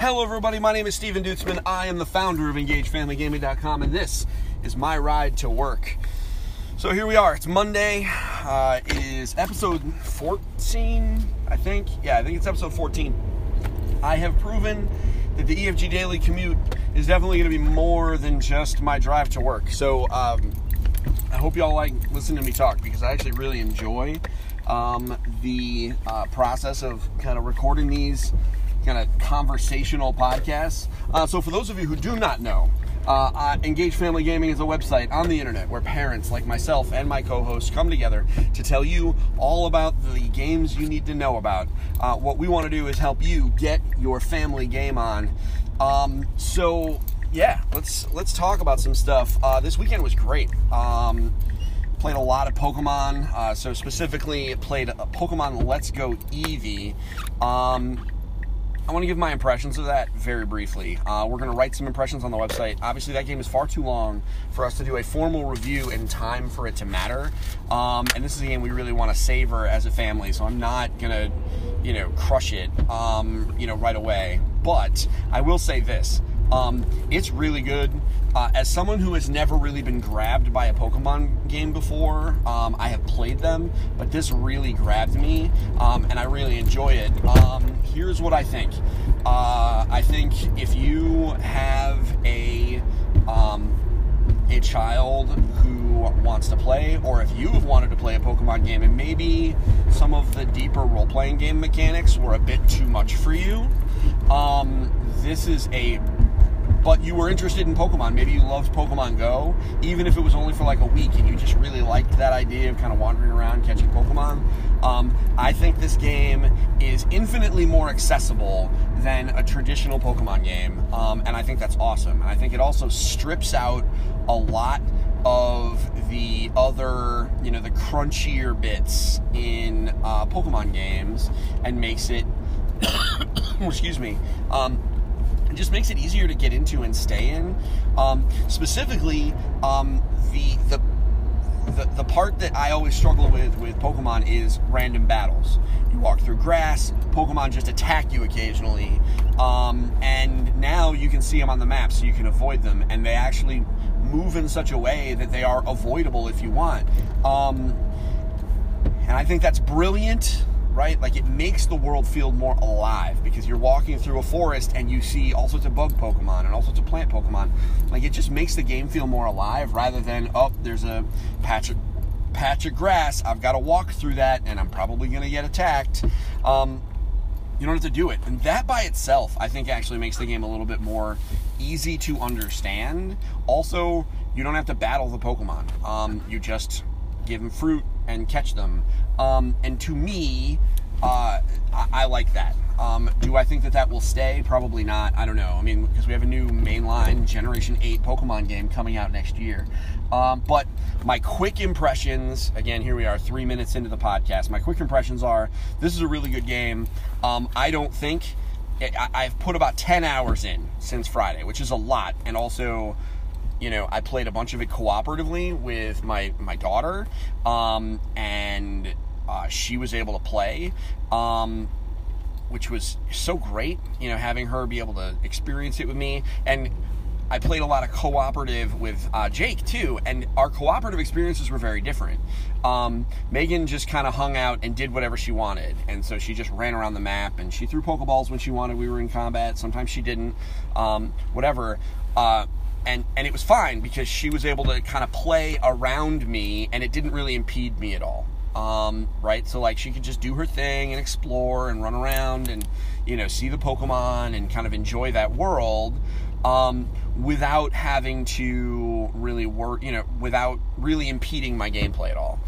Hello, everybody. My name is Stephen Duetzmann. I am the founder of EngagedFamilyGaming.com, and this is my ride to work. So here we are. It's Monday. Uh, it is episode 14, I think. Yeah, I think it's episode 14. I have proven that the EFG Daily commute is definitely going to be more than just my drive to work. So um, I hope y'all like listening to me talk because I actually really enjoy um, the uh, process of kind of recording these kind of conversational podcasts. Uh, so, for those of you who do not know, uh, uh, Engaged Family Gaming is a website on the internet where parents like myself and my co hosts come together to tell you all about the games you need to know about. Uh, what we want to do is help you get your family game on. Um, so, yeah, let's let's talk about some stuff. Uh, this weekend was great. Um, played a lot of Pokemon. Uh, so specifically, played Pokemon Let's Go Eevee. Um, I want to give my impressions of that very briefly. Uh, we're going to write some impressions on the website. Obviously, that game is far too long for us to do a formal review in time for it to matter. Um, and this is a game we really want to savor as a family, so I'm not going to, you know, crush it, um, you know, right away. But I will say this: um, it's really good. Uh, as someone who has never really been grabbed by a Pokemon game before, um, I have played them, but this really grabbed me, um, and I really enjoy it. Um, here's what I think. Uh, I think if you have a um, a child who wants to play, or if you have wanted to play a Pokemon game and maybe some of the deeper role playing game mechanics were a bit too much for you, um, this is a but you were interested in Pokemon. Maybe you loved Pokemon Go, even if it was only for like a week and you just really liked that idea of kind of wandering around catching Pokemon. Um, I think this game is infinitely more accessible than a traditional Pokemon game, um, and I think that's awesome. And I think it also strips out a lot of the other, you know, the crunchier bits in uh, Pokemon games and makes it, excuse me, um, just makes it easier to get into and stay in. Um, specifically, um, the, the the the part that I always struggle with with Pokemon is random battles. You walk through grass, Pokemon just attack you occasionally, um, and now you can see them on the map, so you can avoid them, and they actually move in such a way that they are avoidable if you want. Um, and I think that's brilliant right? Like it makes the world feel more alive because you're walking through a forest and you see all sorts of bug Pokemon and all sorts of plant Pokemon. Like it just makes the game feel more alive rather than oh, there's a patch of patch of grass. I've got to walk through that and I'm probably going to get attacked. Um, you don't have to do it. And that by itself, I think actually makes the game a little bit more easy to understand. Also, you don't have to battle the Pokemon. Um, you just give them fruit and catch them. Um, and to me, uh, I, I, like that. Um, do I think that that will stay? Probably not. I don't know. I mean, because we have a new mainline Generation 8 Pokemon game coming out next year. Um, but my quick impressions again, here we are, three minutes into the podcast. My quick impressions are this is a really good game. Um, I don't think. I've put about 10 hours in since Friday, which is a lot. And also, you know, I played a bunch of it cooperatively with my my daughter, um, and uh, she was able to play, um, which was so great. You know, having her be able to experience it with me, and I played a lot of cooperative with uh, Jake too, and our cooperative experiences were very different. Um, Megan just kind of hung out and did whatever she wanted, and so she just ran around the map and she threw Pokeballs when she wanted. We were in combat. Sometimes she didn't. Um, whatever. Uh, and and it was fine because she was able to kind of play around me and it didn't really impede me at all. Um, right? So like she could just do her thing and explore and run around and you know see the pokemon and kind of enjoy that world um, without having to really work you know without really impeding my gameplay at all.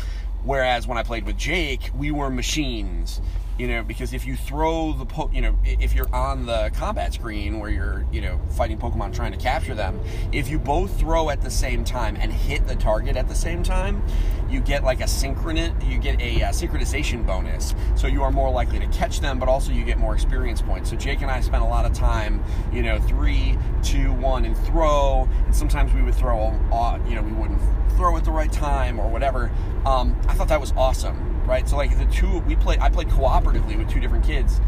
Whereas when i played with jake we were machines you know because if you throw the po- you know if you're on the combat screen where you're you know fighting pokemon trying to capture them if you both throw at the same time and hit the target at the same time you get like a synchronous you get a, uh, synchronization bonus. So you are more likely to catch them but also you get more experience points. So jake and i spent a lot of time you know three two one and throw. And sometimes we would throw uh, you know we wouldn't throw at the right time or whatever. Um, i thought that was awesome right? So like the two we played, I played cooperatively with two different kids,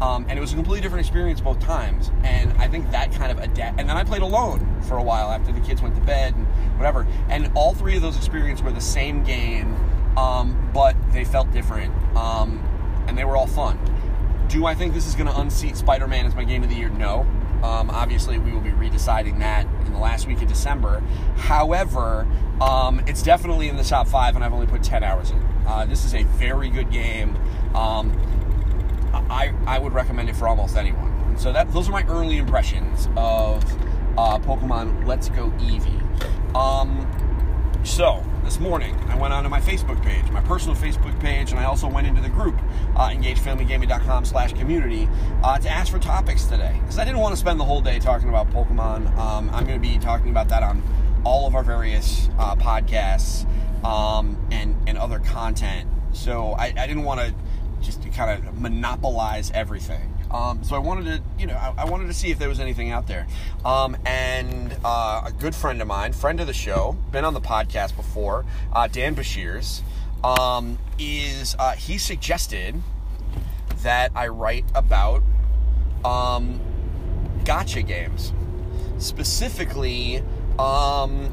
Um, and it was a completely different experience both times. And I think that kind of adapt. And then I played alone for a while after the kids went to bed and whatever. And all three of those experiences were the same game, um, but they felt different. Um, and they were all fun. Do I think this is going to unseat Spider Man as my game of the year? No. Um, obviously, we will be redeciding that in the last week of December. However, um, it's definitely in the top five, and I've only put 10 hours in. Uh, this is a very good game. Um, I, I would recommend it for almost anyone. So that those are my early impressions of uh, Pokemon Let's Go Eevee. Um, so this morning I went onto my Facebook page, my personal Facebook page, and I also went into the group, uh, engagedfamilygaming.com slash community, uh, to ask for topics today. Because I didn't want to spend the whole day talking about Pokemon. Um, I'm going to be talking about that on all of our various uh, podcasts um, and, and other content. So I, I didn't want to just kind of monopolize everything. Um, so I wanted to, you know, I, I, wanted to see if there was anything out there. Um, and uh, a good friend of mine, friend of the show, been on the podcast before, uh, Dan Bashirs, um, is uh, he suggested that I write about um, gacha games, specifically um,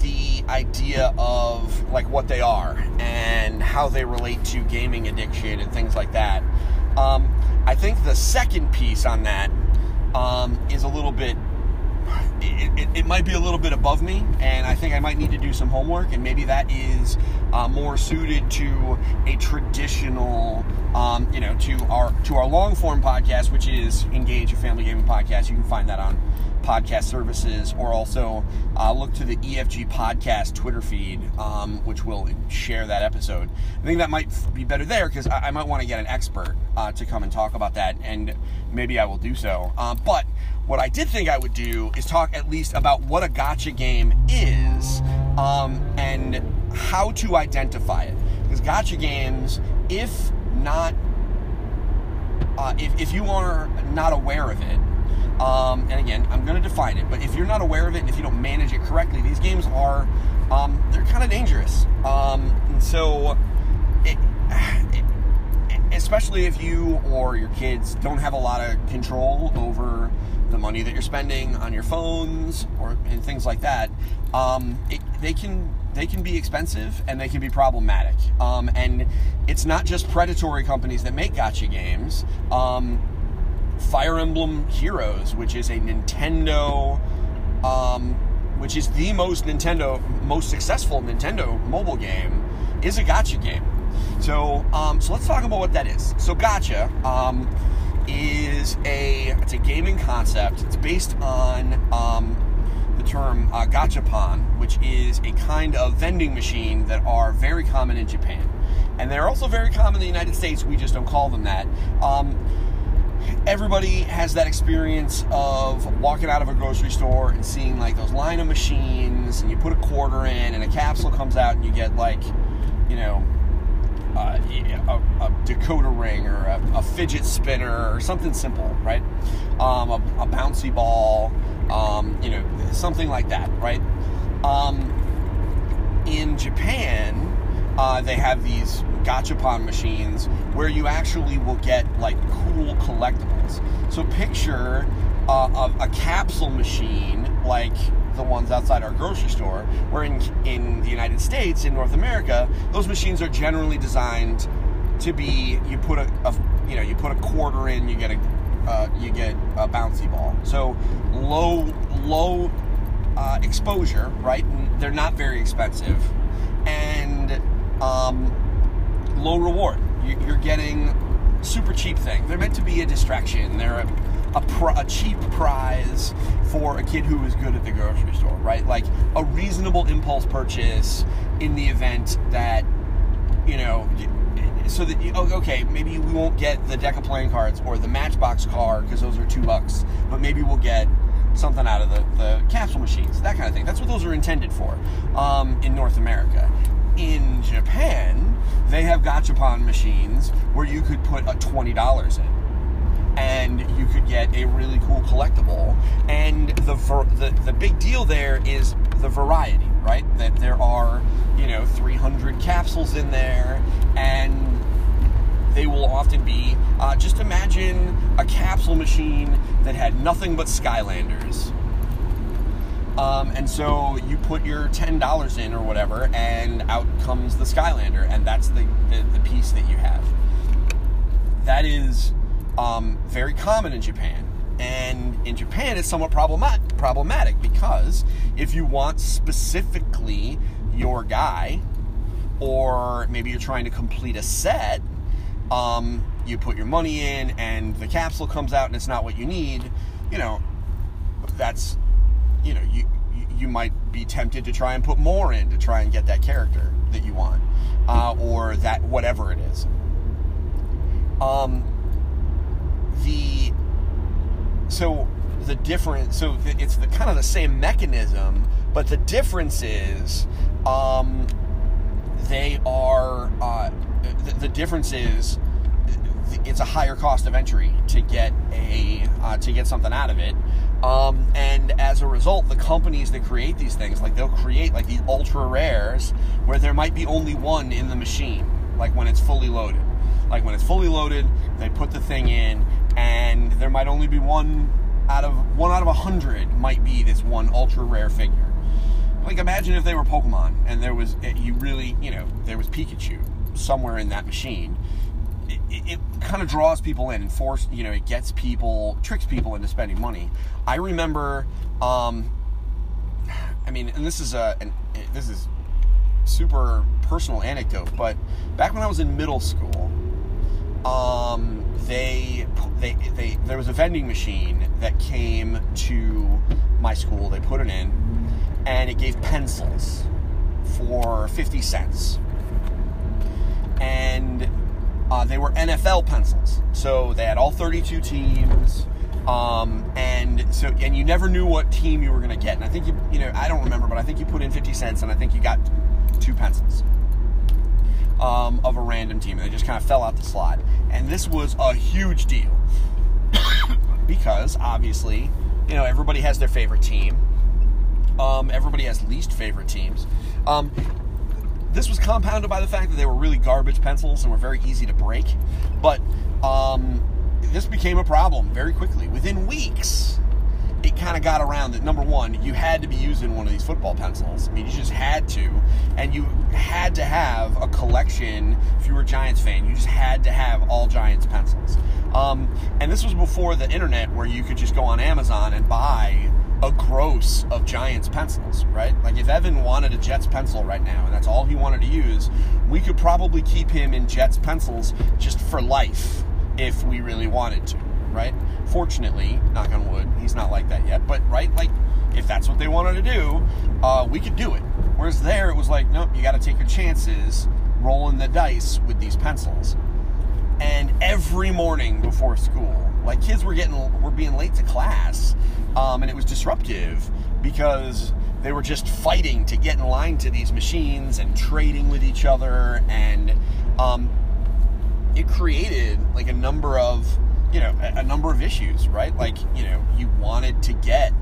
the idea of like what they are and how they relate to gaming addiction and things like that. Um, I think the second piece on that um, is a little bit. It, it, it, might be a little bit above me, and I think I might need to do some homework, and maybe that is uh, more suited to a traditional, um, you know, to our to our long form podcast, which is Engage, a family gaming podcast. You can find that on podcast services, or also uh, look to the EFG podcast Twitter feed, um, which will share that episode. I think that might be better there because I, I, might want to get an expert uh, to come and talk about that, and maybe I will do so. Uh, but what I did think I would do is talk at least about what a gacha game is um, and how to identify it. Because gacha games, if not, uh, if, if you are not aware of it, um, and again, I'm going to define it, but if you're not aware of it and if you don't manage it correctly, these games are um, they're kind of dangerous. Um, and so, it, it, especially if you or your kids don't have a lot of control over the money that you're spending on your phones or and things like that, um, it, they can they can be expensive and they can be problematic. Um, and it's not just predatory companies that make gacha games. Um, Fire Emblem Heroes, which is a Nintendo, um, which is the most Nintendo, most successful Nintendo mobile game, is a gacha game. So, um, so let's talk about what that is. So, gacha um, is a it's a gaming concept. It's based on um, the term uh, gachapon, which is a kind of vending machine that are very common in Japan, and they're also very common in the United States. We just don't call them that. Everybody has that experience of walking out of a grocery store and seeing like those line of machines and you put a quarter in and a capsule comes out and you get like you know uh, a, a, decoder ring or a, a, fidget spinner or something simple right? Um, a, a, bouncy ball um, you know something like that right? Um, in japan uh, they have these gachapon machines where you actually will get like cool collectibles. So picture uh, a, a capsule machine like the ones outside our grocery store, where in, in the United States, in North America, those machines are generally designed to be you put a, a you know you put a quarter in, you get a uh, you get a bouncy ball. So low low uh, exposure, right? They're not very expensive, and um, low reward. You're getting super cheap thing. They're meant to be a distraction. They're a, a, pr- a, cheap prize for a kid who is good at the grocery store, right? Like a reasonable impulse purchase in the event that, you know, so that, you, okay, maybe we won't get the deck of playing cards or the Matchbox car because those are two bucks, but maybe we'll get something out of the, the capsule machines, that kind of thing. That's what those are intended for um, in North America in Japan, they have gachapon machines where you could put a $20 in and you could get a really cool collectible. And the, the, the big deal there is the variety, right? That there are, you know, 300 capsules in there and they will often be uh, just imagine a capsule machine that had nothing but Skylanders. Um, and so you put your ten dollars in or whatever, and out comes the Skylander, and that's the, the, the piece that you have. That is um, very common in Japan. And in Japan, it's somewhat problemat- problematic because if you want specifically your guy, or maybe you're trying to complete a set, um, you put your money in and the capsule comes out and it's not what you need, you know, that's, you know, you, you might be tempted to try and put more in to try and get that character that you want, uh, or that whatever it is. Um, the so the difference so it's the kind of the same mechanism but the difference is um, they are uh, the, the, difference is it's a higher cost of entry to get a uh, to get something out of it um, and as a result the companies that create these things like they'll create like these ultra rares where there might be only one in the machine like when it's fully loaded like when it's fully loaded they put the thing in and there might only be one out of one out of a hundred might be this one ultra rare figure. Like imagine if they were Pokemon and there was eh, you really you know there was Pikachu somewhere in that machine. It, it, kind of draws people in and force you know it gets people tricks people into spending money. I remember, um, I mean, and this is a an, eh, this is super personal anecdote, but back when I was in middle school, um, they, they, they, there was a vending machine that came to my school. They put it in, and it gave pencils for 50 cents. And uh, they were NFL pencils. So they had all 32 teams. Um, and so, and you never knew what team you were going to get. And I think you, you know, I don't remember, but I think you put in 50 cents and I think you got two pencils um, of a random team. And they just kind of fell out the slot. And this was a huge deal because obviously, you know, everybody has their favorite team. Um, everybody has least favorite teams. Um, this was compounded by the fact that they were really garbage pencils and were very easy to break. But um, this became a problem very quickly. Within weeks, it kind of got around that number one, you had to be using one of these football pencils. I mean, you just had to, and you had to have a collection. If you were a Giants fan, you just had to have all Giants pencils. Um, and this was before the internet, where you could just go on Amazon and buy a gross of Giants pencils, right? Like if Evan wanted a Jets pencil right now, and that's all he wanted to use, we could probably keep him in Jets pencils just for life if we really wanted to right? Fortunately, knock on wood, he's not like that yet. But right, like if that's what they wanted to do, uh, we could do it. Whereas there, it was like, nope, you got to take your chances, rolling the dice with these pencils. And every morning before school, like kids were getting, were being late to class, um, and it was disruptive because they were just fighting to get in line to these machines and trading with each other, and um, it created like a number of you know, a, a number of issues, right? Like, you know, you wanted to get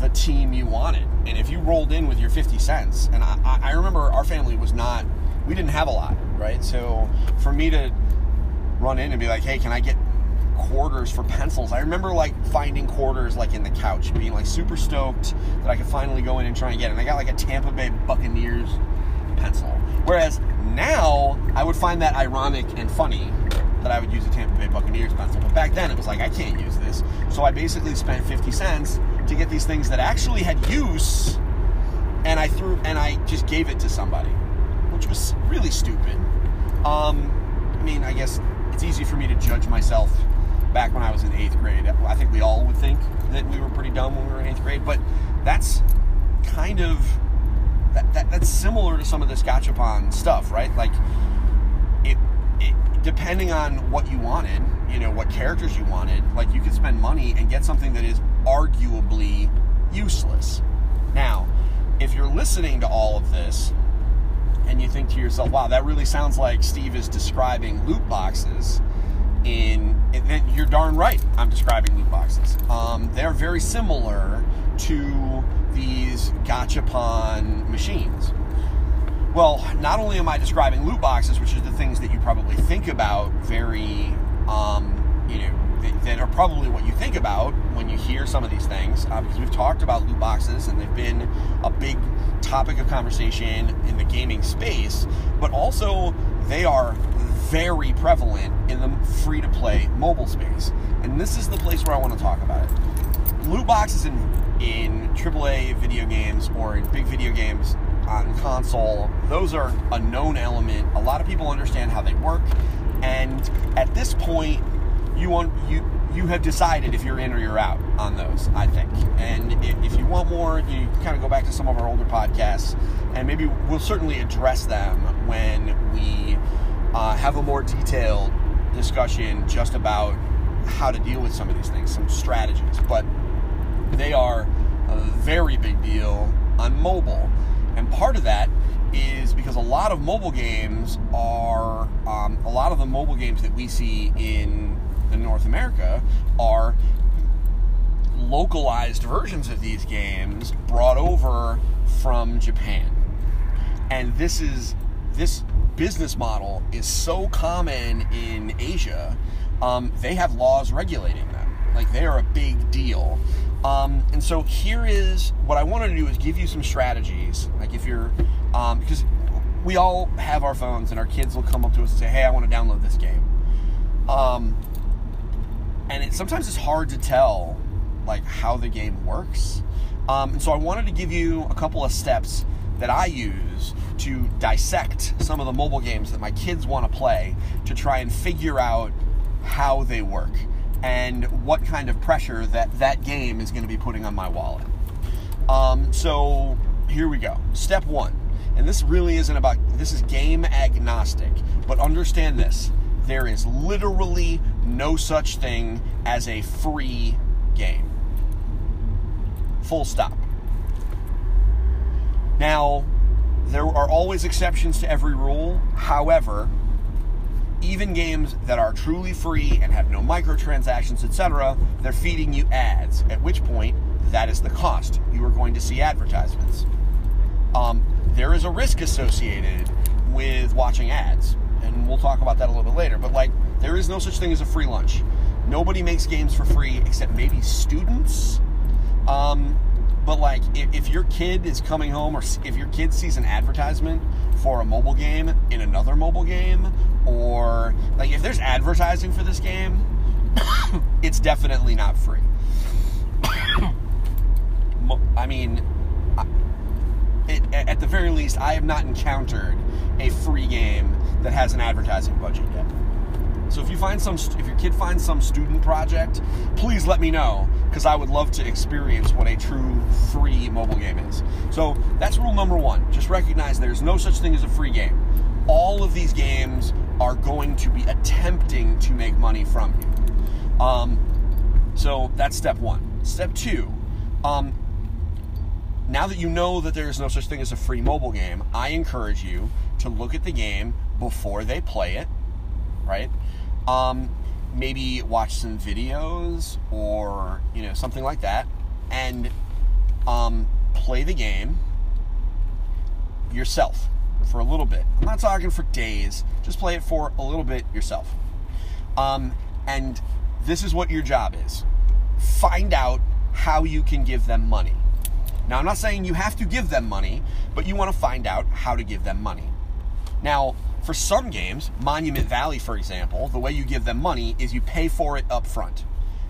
the team you wanted. And if you rolled in with your 50 cents, and I, I remember our family was not, we didn't have a lot, right? So for me to run in and be like, hey, can I get quarters for pencils? I remember like finding quarters like in the couch, being like super stoked that I could finally go in and try and get it. And I got like a Tampa Bay Buccaneers pencil. Whereas now I would find that ironic and funny that I would use a Tampa Bay Buccaneers pencil. But back then it was like, I can't use this. So I basically spent 50 cents to get these things that actually had use and I threw and I just gave it to somebody, which was really stupid. Um, I mean, I guess it's easy for me to judge myself back when I was in eighth grade. I think we all would think that we were pretty dumb when we were in eighth grade, but that's kind of that, that that's similar to some of this gachapon stuff, right? Like it, it depending on what you wanted, you know, what characters you wanted, like you could spend money and get something that is arguably useless. Now, if you're listening to all of this and you think to yourself, wow, that really sounds like Steve is describing loot boxes in then you're darn right i'm describing loot boxes. Um, they're very similar to these gachapon machines. Well, not only am I describing loot boxes, which is the things that you probably think about very, um, you know, that, are probably what you think about when you hear some of these things, uh, because we've talked about loot boxes and they've been a big topic of conversation in the gaming space, but also they are very prevalent in the free to play mobile space. And this is the place where I want to talk about it. Loot boxes in, in AAA video games or in big video games on console, those are a known element. A lot of people understand how they work, and at this point, you want you you have decided if you're in or you're out on those. I think, and if you want more, you kind of go back to some of our older podcasts, and maybe we'll certainly address them when we uh, have a more detailed discussion just about how to deal with some of these things, some strategies. But they are a very big deal on mobile. And part of that is because a lot of mobile games are, um, a lot of the mobile games that we see in, in North America are localized versions of these games brought over from Japan. And this is, this business model is so common in Asia, um, they have laws regulating them. Like they are a big deal. Um, and so here is what I wanted to do is give you some strategies. Like if you're, um, because we all have our phones and our kids will come up to us and say, "Hey, I want to download this game." Um, and it, sometimes it's hard to tell like how the game works. Um, and so I wanted to give you a couple of steps that I use to dissect some of the mobile games that my kids want to play to try and figure out how they work and what kind of pressure that that game is going to be putting on my wallet. Um, so here we go. Step one, and this really isn't about this is game agnostic, but understand this: there is literally no such thing as a free game. Full stop. Now, there are always exceptions to every rule. However, even games that are truly free and have no microtransactions, etc., they're feeding you ads, at which point that is the cost. You are going to see advertisements. Um, there is a risk associated with watching ads, and we'll talk about that a little bit later, but like, there is no such thing as a free lunch. Nobody makes games for free except maybe students. Um, but like, if, if your kid is coming home, or if your kid sees an advertisement for a mobile game in another mobile game, or like if there's advertising for this game, it's definitely not free. I mean, it, at the very least, I have not encountered a free game that has an advertising budget yet. So if you find some, if your kid finds some student project, please let me know because I would love to experience what a true free mobile game is. So that's rule number one. Just recognize there's no such thing as a free game. All of these games are going to be attempting to make money from you. Um, so that's step one. Step two. Um, now that you know that there is no such thing as a free mobile game, I encourage you to look at the game before they play it, right? Um, maybe watch some videos or you know something like that, and um, play the game yourself for a little bit. I'm not talking for days. Just play it for a little bit yourself. Um, and this is what your job is: find out how you can give them money. Now, I'm not saying you have to give them money, but you want to find out how to give them money. Now, for some games, Monument Valley, for example, the way you give them money is you pay for it up front.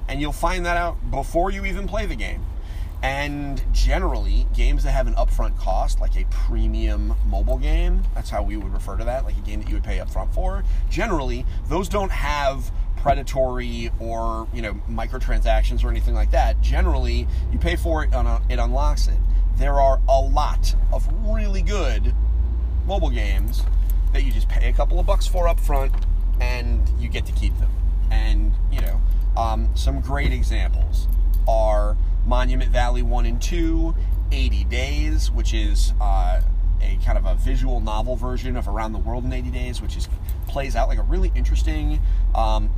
And you'll find that out before you even play the game. And generally, games that have an upfront cost, like a premium mobile game, that's how we would refer to that, like a game that you would pay upfront for, generally, those don't have predatory or, you know, microtransactions or anything like that. Generally, you pay for it, and it unlocks it. There are a lot of really good mobile games that you just pay a couple of bucks for up front and you get to keep them. And, you know, um, some great examples are Monument Valley 1 and 2, 80 Days, which is uh, a kind of a visual novel version of Around the World in 80 Days, which is plays out like a really interesting. Um,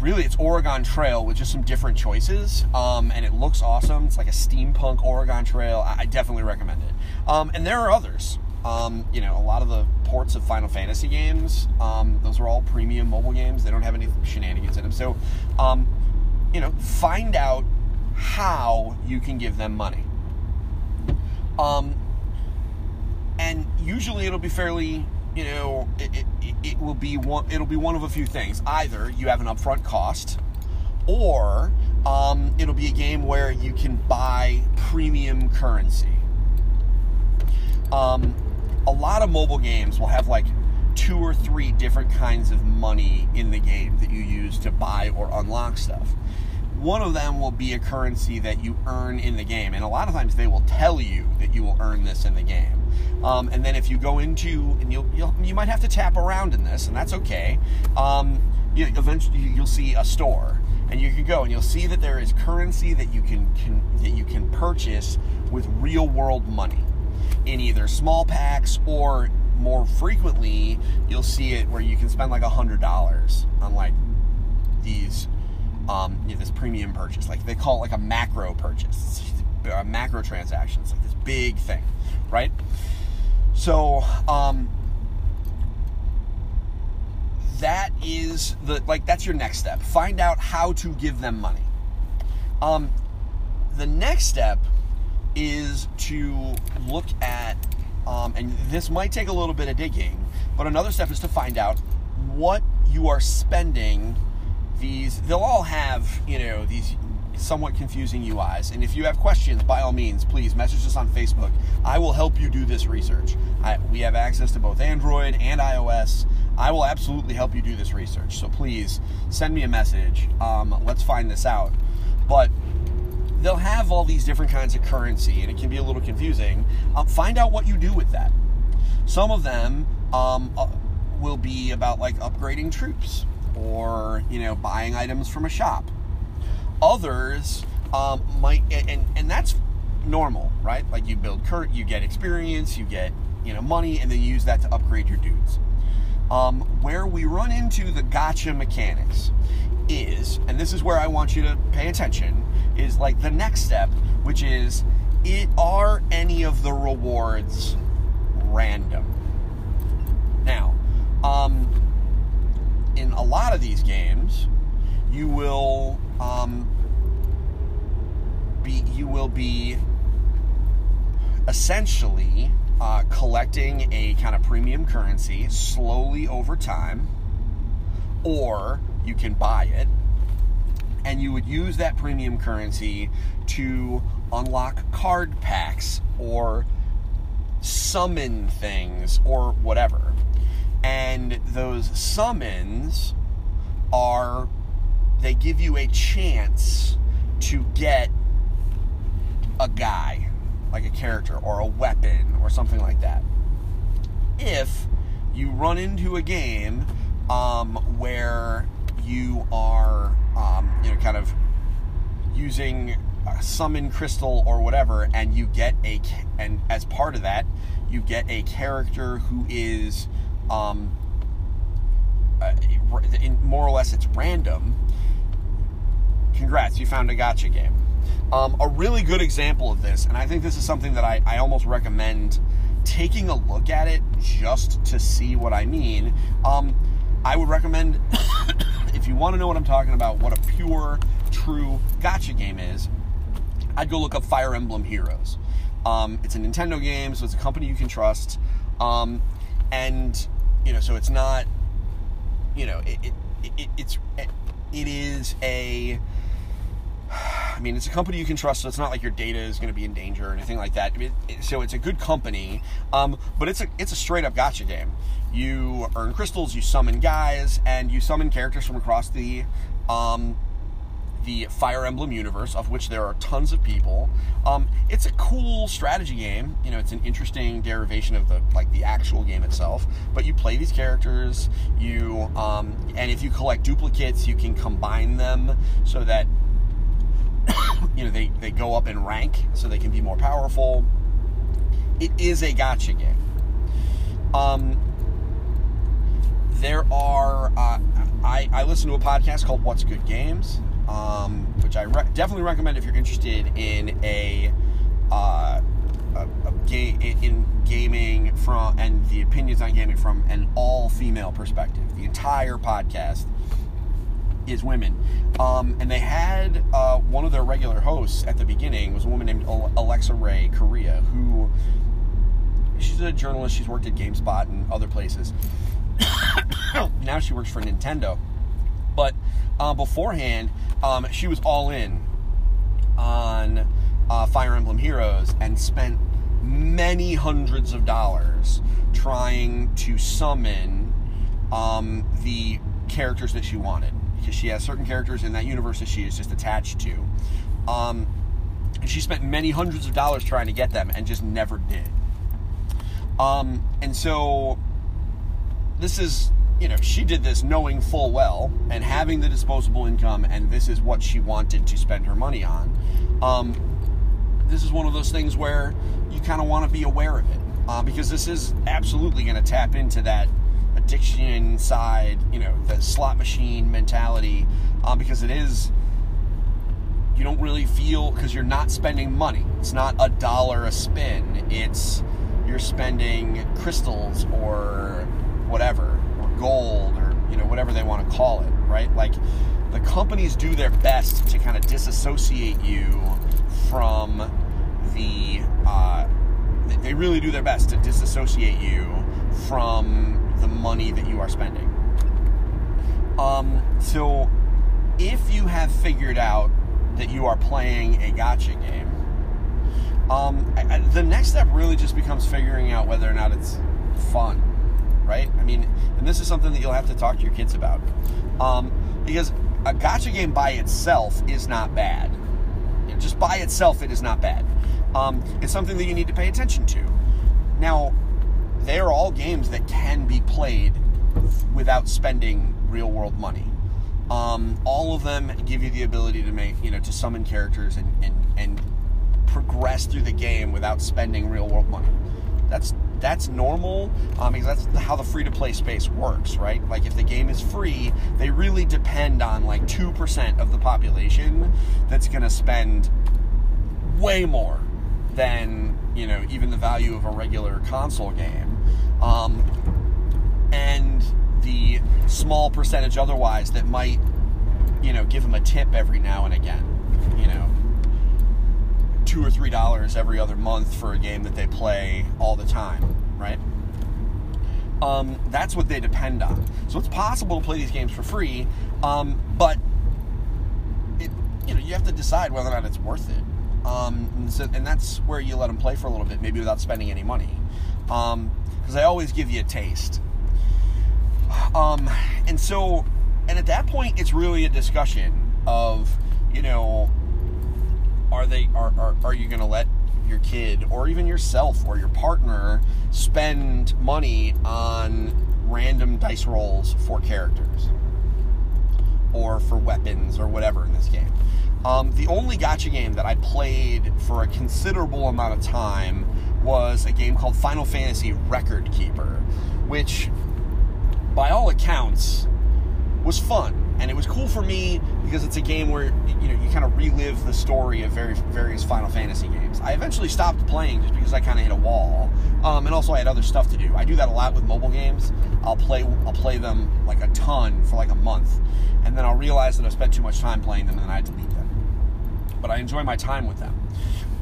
really, it's Oregon Trail with just some different choices, um, and it looks awesome. It's like a steampunk Oregon Trail. I, definitely recommend it. Um, and there are others. Um, you know, a lot of the ports of Final Fantasy games, um, those are all premium mobile games. They don't have any shenanigans in them. So, um, you know, find out how you can give them money. Um, and usually it'll be fairly, you know, it, it, it will be one. It'll be one of a few things. Either you have an upfront cost, or um, it'll be a game where you can buy premium currency. Um, a lot of mobile games will have like two or three different kinds of money in the game that you use to buy or unlock stuff. One of them will be a currency that you earn in the game, and a lot of times they will tell you that you will earn this in the game. Um, and then if you go into, and you'll, you'll, you might have to tap around in this, and that's okay. Um, you, eventually, you'll see a store, and you can go and you'll see that there is currency that you can, can that you can purchase with real world money in either small packs or more frequently you'll see it where you can spend like a hundred dollars on like these um, you know, this premium purchase. Like they call it like a macro purchase. A macro transaction. It's like this big thing right? So um, that is the like that's your next step. Find out how to give them money. Um, the next step is to look at, um, and this might take a little bit of digging, but another step is to find out what you are spending these. They'll all have, you know, these somewhat confusing UIs. And if you have questions, by all means, please message us on Facebook. I will help you do this research. I, we have access to both Android and iOS. I will absolutely help you do this research. So please send me a message. Um, let's find this out. But they'll have all these different kinds of currency, and it can be a little confusing. Um, find out what you do with that. Some of them um, uh, will be about like upgrading troops or you know buying items from a shop. Others um, might, and and that's normal, right? Like you build cur- you get experience, you get you know money, and then you use that to upgrade your dudes. Um, where we run into the gacha mechanics is, and this is where I want you to pay attention, is like the next step, which is it are any of the rewards random? Now, um, in a lot of these games, you will um, be you will be essentially uh, collecting a kind of premium currency slowly over time, or you can buy it and you would use that premium currency to unlock card packs or summon things or whatever. And those summons are, they give you a chance to get a guy, like a character, or a weapon, or something like that. If you run into a game um, where you are um, you know, kind of using a summon crystal or whatever, and you get a, and as part of that, you get a character who is, um, uh, in, more or less, it's random. Congrats, you found a gacha game. Um, a really good example of this, and I think this is something that I, I almost recommend taking a look at it just to see what I mean. Um, I would recommend, if you want to know what I'm talking about, what a pure, true gacha game is, I'd go look up Fire Emblem Heroes. Um, it's a Nintendo game, so it's a company you can trust. Um, and, you know, so it's not, you know, it, it, it it's, it, it is a, I mean, it's a company you can trust, so it's not like your data is going to be in danger or anything like that. It, it, so it's a good company, um, but it's a it's a straight up gacha game. You earn crystals, you summon guys, and you summon characters from across the um, the Fire Emblem universe, of which there are tons of people. Um, it's a cool strategy game. You know, it's an interesting derivation of the like the actual game itself. But you play these characters, you um, and if you collect duplicates, you can combine them so that you know they, they go up in rank so they can be more powerful it is a gacha game um, there are uh, I, I listen to a podcast called what's good games um, which i re- definitely recommend if you're interested in a, uh, a, a ga- in gaming from and the opinions on gaming from an all female perspective. The entire podcast is women. Um, and they had uh, one of their regular hosts at the beginning was a woman named Alexa Ray Corriea who she's a journalist. She's worked at GameSpot and other places. Now she works for Nintendo. But uh, beforehand, um, she was all in on uh, Fire Emblem Heroes and spent many hundreds of dollars trying to summon um, the characters that she wanted because she has certain characters in that universe that she is just attached to. Um, and she spent many hundreds of dollars trying to get them and just never did. Um, and so this is, you know, she did this knowing full well and having the disposable income, and this is what she wanted to spend her money on. Um, this is one of those things where you kind of want to be aware of it uh, because this is absolutely going to tap into that addiction side, you know, the slot machine mentality, um, because it is. You don't really feel because you're not spending money. It's not a dollar a spin. It's you're spending crystals or whatever, gold, or you know whatever they want to call it, right? Like the companies do their best to kind of disassociate you from the. Uh, they really do their best to disassociate you from the money that you are spending. Um, so, if you have figured out that you are playing a gacha game, um, I, I, the next step really just becomes figuring out whether or not it's fun, right? I mean, and this is something that you'll have to talk to your kids about, um, because a gacha game by itself is not bad. Just by itself, it is not bad. Um, it's something that you need to pay attention to. Now, they are all games that can be played without spending real world money. Um, all of them give you the ability to make, you know, to summon characters and, and, and progress through the game without spending real world money. That's that's normal um, because that's how the free to play space works, right? Like if the game is free, they really depend on like two percent of the population that's going to spend way more than you know even the value of a regular console game, um, and the small percentage otherwise that might you know give them a tip every now and again, you know two or three dollars every other month for a game that they play all the time, right? Um, that's what they depend on. So it's possible to play these games for free, um, but it, you know you have to decide whether or not it's worth it. Um, and, so, and, that's where you let them play for a little bit, maybe without spending any money, because um, they always give you a taste. Um, and so, and at that point, it's really a discussion of, you know, are they are are, are you going to let your kid or even yourself or your partner spend money on random dice rolls for characters or for weapons or whatever in this game. Um, the only gacha game that I played for a considerable amount of time was a game called Final Fantasy Record Keeper, which, by all accounts, was fun. And it was cool for me because it's a game where you know you kind of relive the story of various various Final Fantasy games. I eventually stopped playing just because I kind of hit a wall, um, and also I had other stuff to do. I do that a lot with mobile games. I'll play I'll play them like a ton for like a month, and then I'll realize that I've spent too much time playing them, and then I delete them but I enjoy my time with them.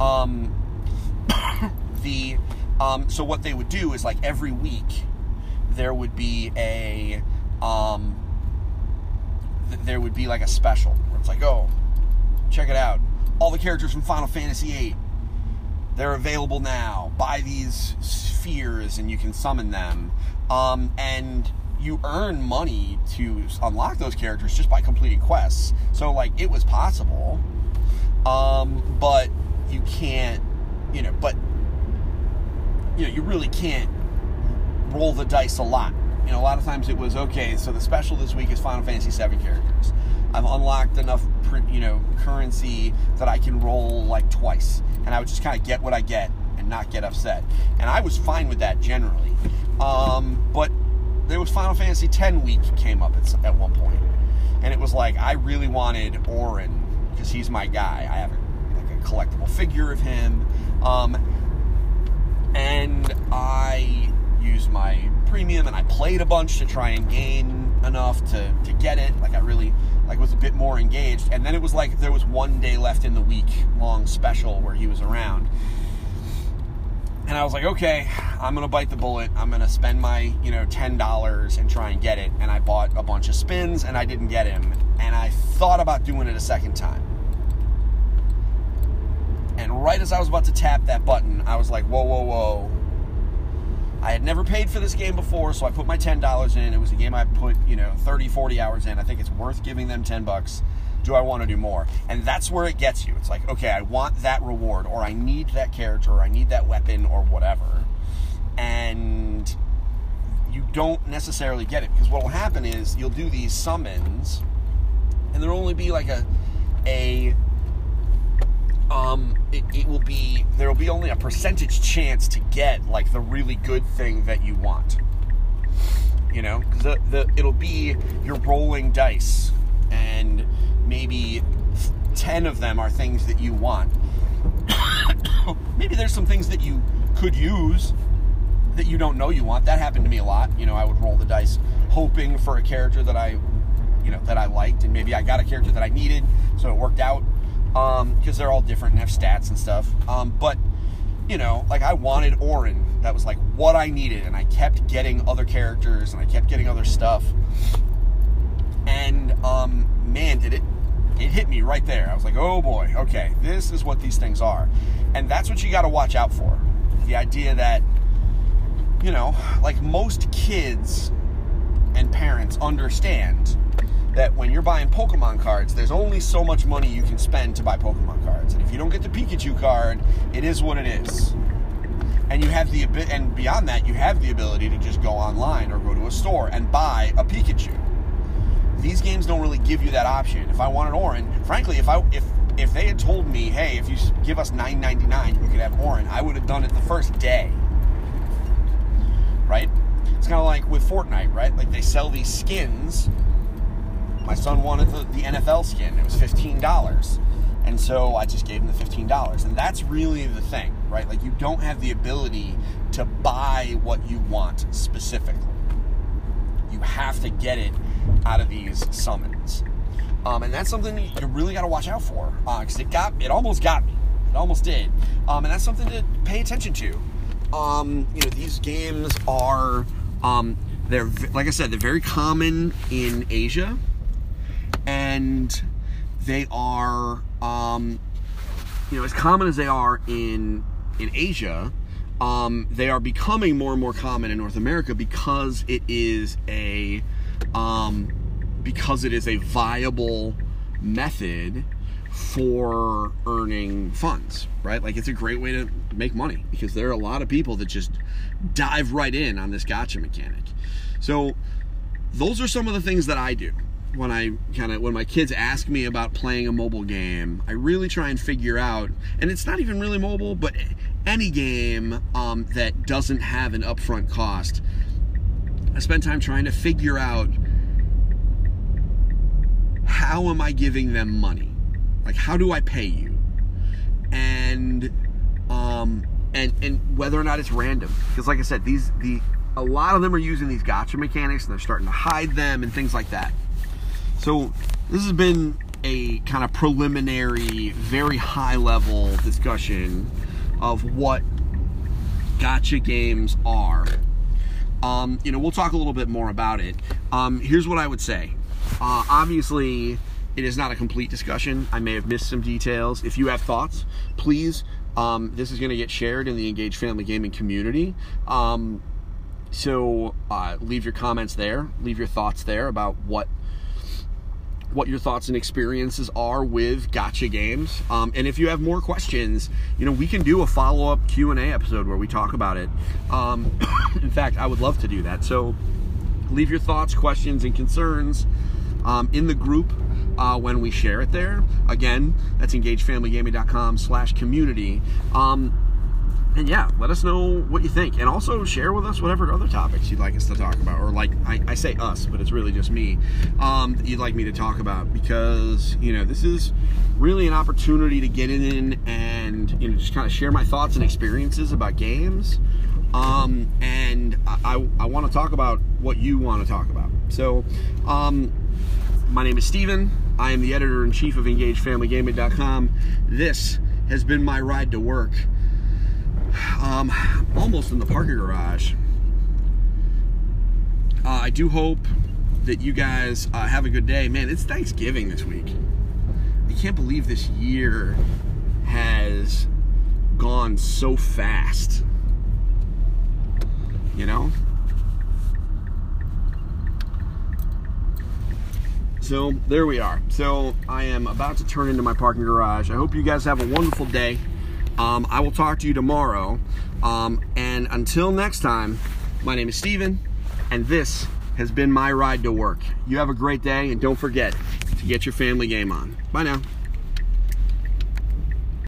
Um, the um, so what they would do is like every week there would be a um, th- there would be like a special where it's like oh check it out. All the characters from Final Fantasy VIII they're available now. Buy these spheres and you can summon them. Um, and you earn money to unlock those characters just by completing quests. So like it was possible. Um, but you can't, you know, but you know, you really can't roll the dice a lot. You know, a lot of times it was okay. So the special this week is Final Fantasy VII characters. I've unlocked enough, you know, currency that I can roll like twice, and I would just kind of get what I get and not get upset. And I was fine with that generally. Um, but there was Final Fantasy X week came up at, at one point, and it was like I really wanted Auron because he's my guy. I have a, like a collectible figure of him. Um, and I used my premium and I played a bunch to try and gain enough to, to get it. Like I really like was a bit more engaged. And then it was like there was one day left in the week long special where he was around. And I was like, okay, I'm gonna bite the bullet. I'm gonna spend my, you know, ten dollars and try and get it. And I bought a bunch of spins and I didn't get him. And I thought about doing it a second time. And right as I was about to tap that button, I was like, whoa, whoa, whoa. I had never paid for this game before, so I put my $10 in. It was a game I put, you know, 30, 40 hours in. I think it's worth giving them 10 bucks. Do I want to do more? And that's where it gets you. It's like, okay, I want that reward, or I need that character, or I need that weapon, or whatever. And you don't necessarily get it because what will happen is you'll do these summons, and there'll only be like a a um, it, it will be there will be only a percentage chance to get like the really good thing that you want. You know, the the it'll be you're rolling dice, and maybe ten of them are things that you want. maybe there's some things that you could use that you don't know you want. That happened to me a lot. You know, I would roll the dice hoping for a character that I, you know, that I liked, and maybe I got a character that I needed, so it worked out because um, they're all different and have stats and stuff. Um, but you know, like I wanted Auron. That was like what I needed, and I kept getting other characters and I kept getting other stuff. And um, man, did it it hit me right there. I was like, oh boy, okay, this is what these things are, and that's what you got to watch out for. The idea that you know, like most kids and parents understand that when you're buying Pokemon cards, there's only so much money you can spend to buy Pokemon cards. And if you don't get the Pikachu card, it is what it is. And you have the and beyond that, you have the ability to just go online or go to a store and buy a Pikachu. These games don't really give you that option. If I wanted Auron, frankly, if I if if they had told me, hey, if you give us nine ninety nine, you could have Auron, I would have done it the first day. Right? It's kind of like with Fortnite, right? Like they sell these skins my son wanted the, the NFL skin. It was $15. And so I just gave him the $15. And that's really the thing, right? Like you don't have the ability to buy what you want specifically. You have to get it out of these summons. Um, and that's something you really got to watch out for because uh, it got it almost got me. It almost did. Um, and that's something to pay attention to. Um, you know, these games are um, they're like I said, they're very common in Asia and they are, um, you know, as common as they are in in Asia, um, they are becoming more and more common in North America because it is a um, because it is a viable method for earning funds, right? Like it's a great way to make money because there are a lot of people that just dive right in on this gacha mechanic. So those are some of the things that I do when I kind of when my kids ask me about playing a mobile game, I really try and figure out, and it's not even really mobile, but any game um, that doesn't have an upfront cost. I spend time trying to figure out how am I giving them money, like how do I pay you, and um, and and whether or not it's random, because like I said, these the a lot of them are using these gacha mechanics and they're starting to hide them and things like that. So this has been a kind of preliminary, very high level discussion of what gacha games are. Um, you know, we'll talk a little bit more about it. Um, here's what I would say. Uh, obviously, it is not a complete discussion. I may have missed some details. If you have thoughts, please. Um, this is going to get shared in the Engaged Family Gaming community. Um, so uh, leave your comments there. Leave your thoughts there about what what your thoughts and experiences are with gacha games. Um, and if you have more questions, you know, we can do a follow-up Q&A episode where we talk about it. Um, in fact, I would love to do that. So leave your thoughts, questions, and concerns um, in the group uh, when we share it there. Again, that's engagedfamilygaming.com slash community. Um, and yeah, let us know what you think, and also share with us whatever other topics you'd like us to talk about, or like I, I say us, but it's really just me um, you'd like me to talk about because you know this is really an opportunity to get in and you know just kind of share my thoughts and experiences about games, um, and I, I, I want to talk about what you want to talk about. So, um, my name is Stephen. I am the editor in chief of EngagedFamilyGaming.com. This has been my ride to work um, almost in the parking garage. Uh, I do hope that you guys uh, have a good day. Man, it's Thanksgiving this week. I can't believe this year has gone so fast. You know? So there we are. So I am about to turn into my parking garage. I hope you guys have a wonderful day. Um, I will talk to you tomorrow. Um, and until next time, my name is Stephen, and this has been my ride to work. You have a great day, and don't forget to get your family game on. Bye now.